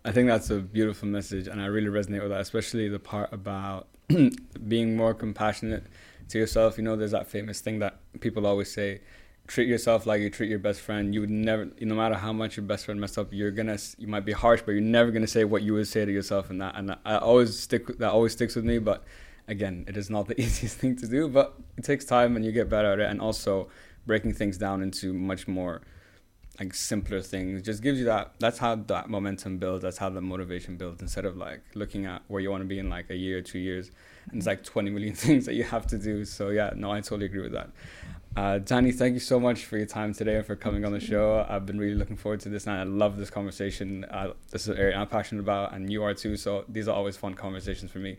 I think that's a beautiful message and I really resonate with that, especially the part about being more compassionate to yourself. You know, there's that famous thing that people always say treat yourself like you treat your best friend. You would never, no matter how much your best friend messed up, you're gonna, you might be harsh, but you're never gonna say what you would say to yourself. And that, and I always stick, that always sticks with me. But again, it is not the easiest thing to do, but it takes time and you get better at it. And also breaking things down into much more like simpler things just gives you that that's how that momentum builds that's how the motivation builds instead of like looking at where you want to be in like a year two years and it's like 20 million things that you have to do so yeah no i totally agree with that uh, Danny, thank you so much for your time today and for coming on the show. I've been really looking forward to this, and I love this conversation. Uh, this is an area I'm passionate about, and you are too. So these are always fun conversations for me.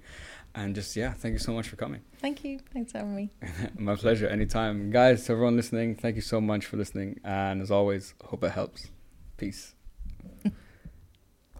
And just yeah, thank you so much for coming. Thank you. Thanks for having me. My pleasure. Anytime, guys. To everyone listening, thank you so much for listening. And as always, hope it helps. Peace.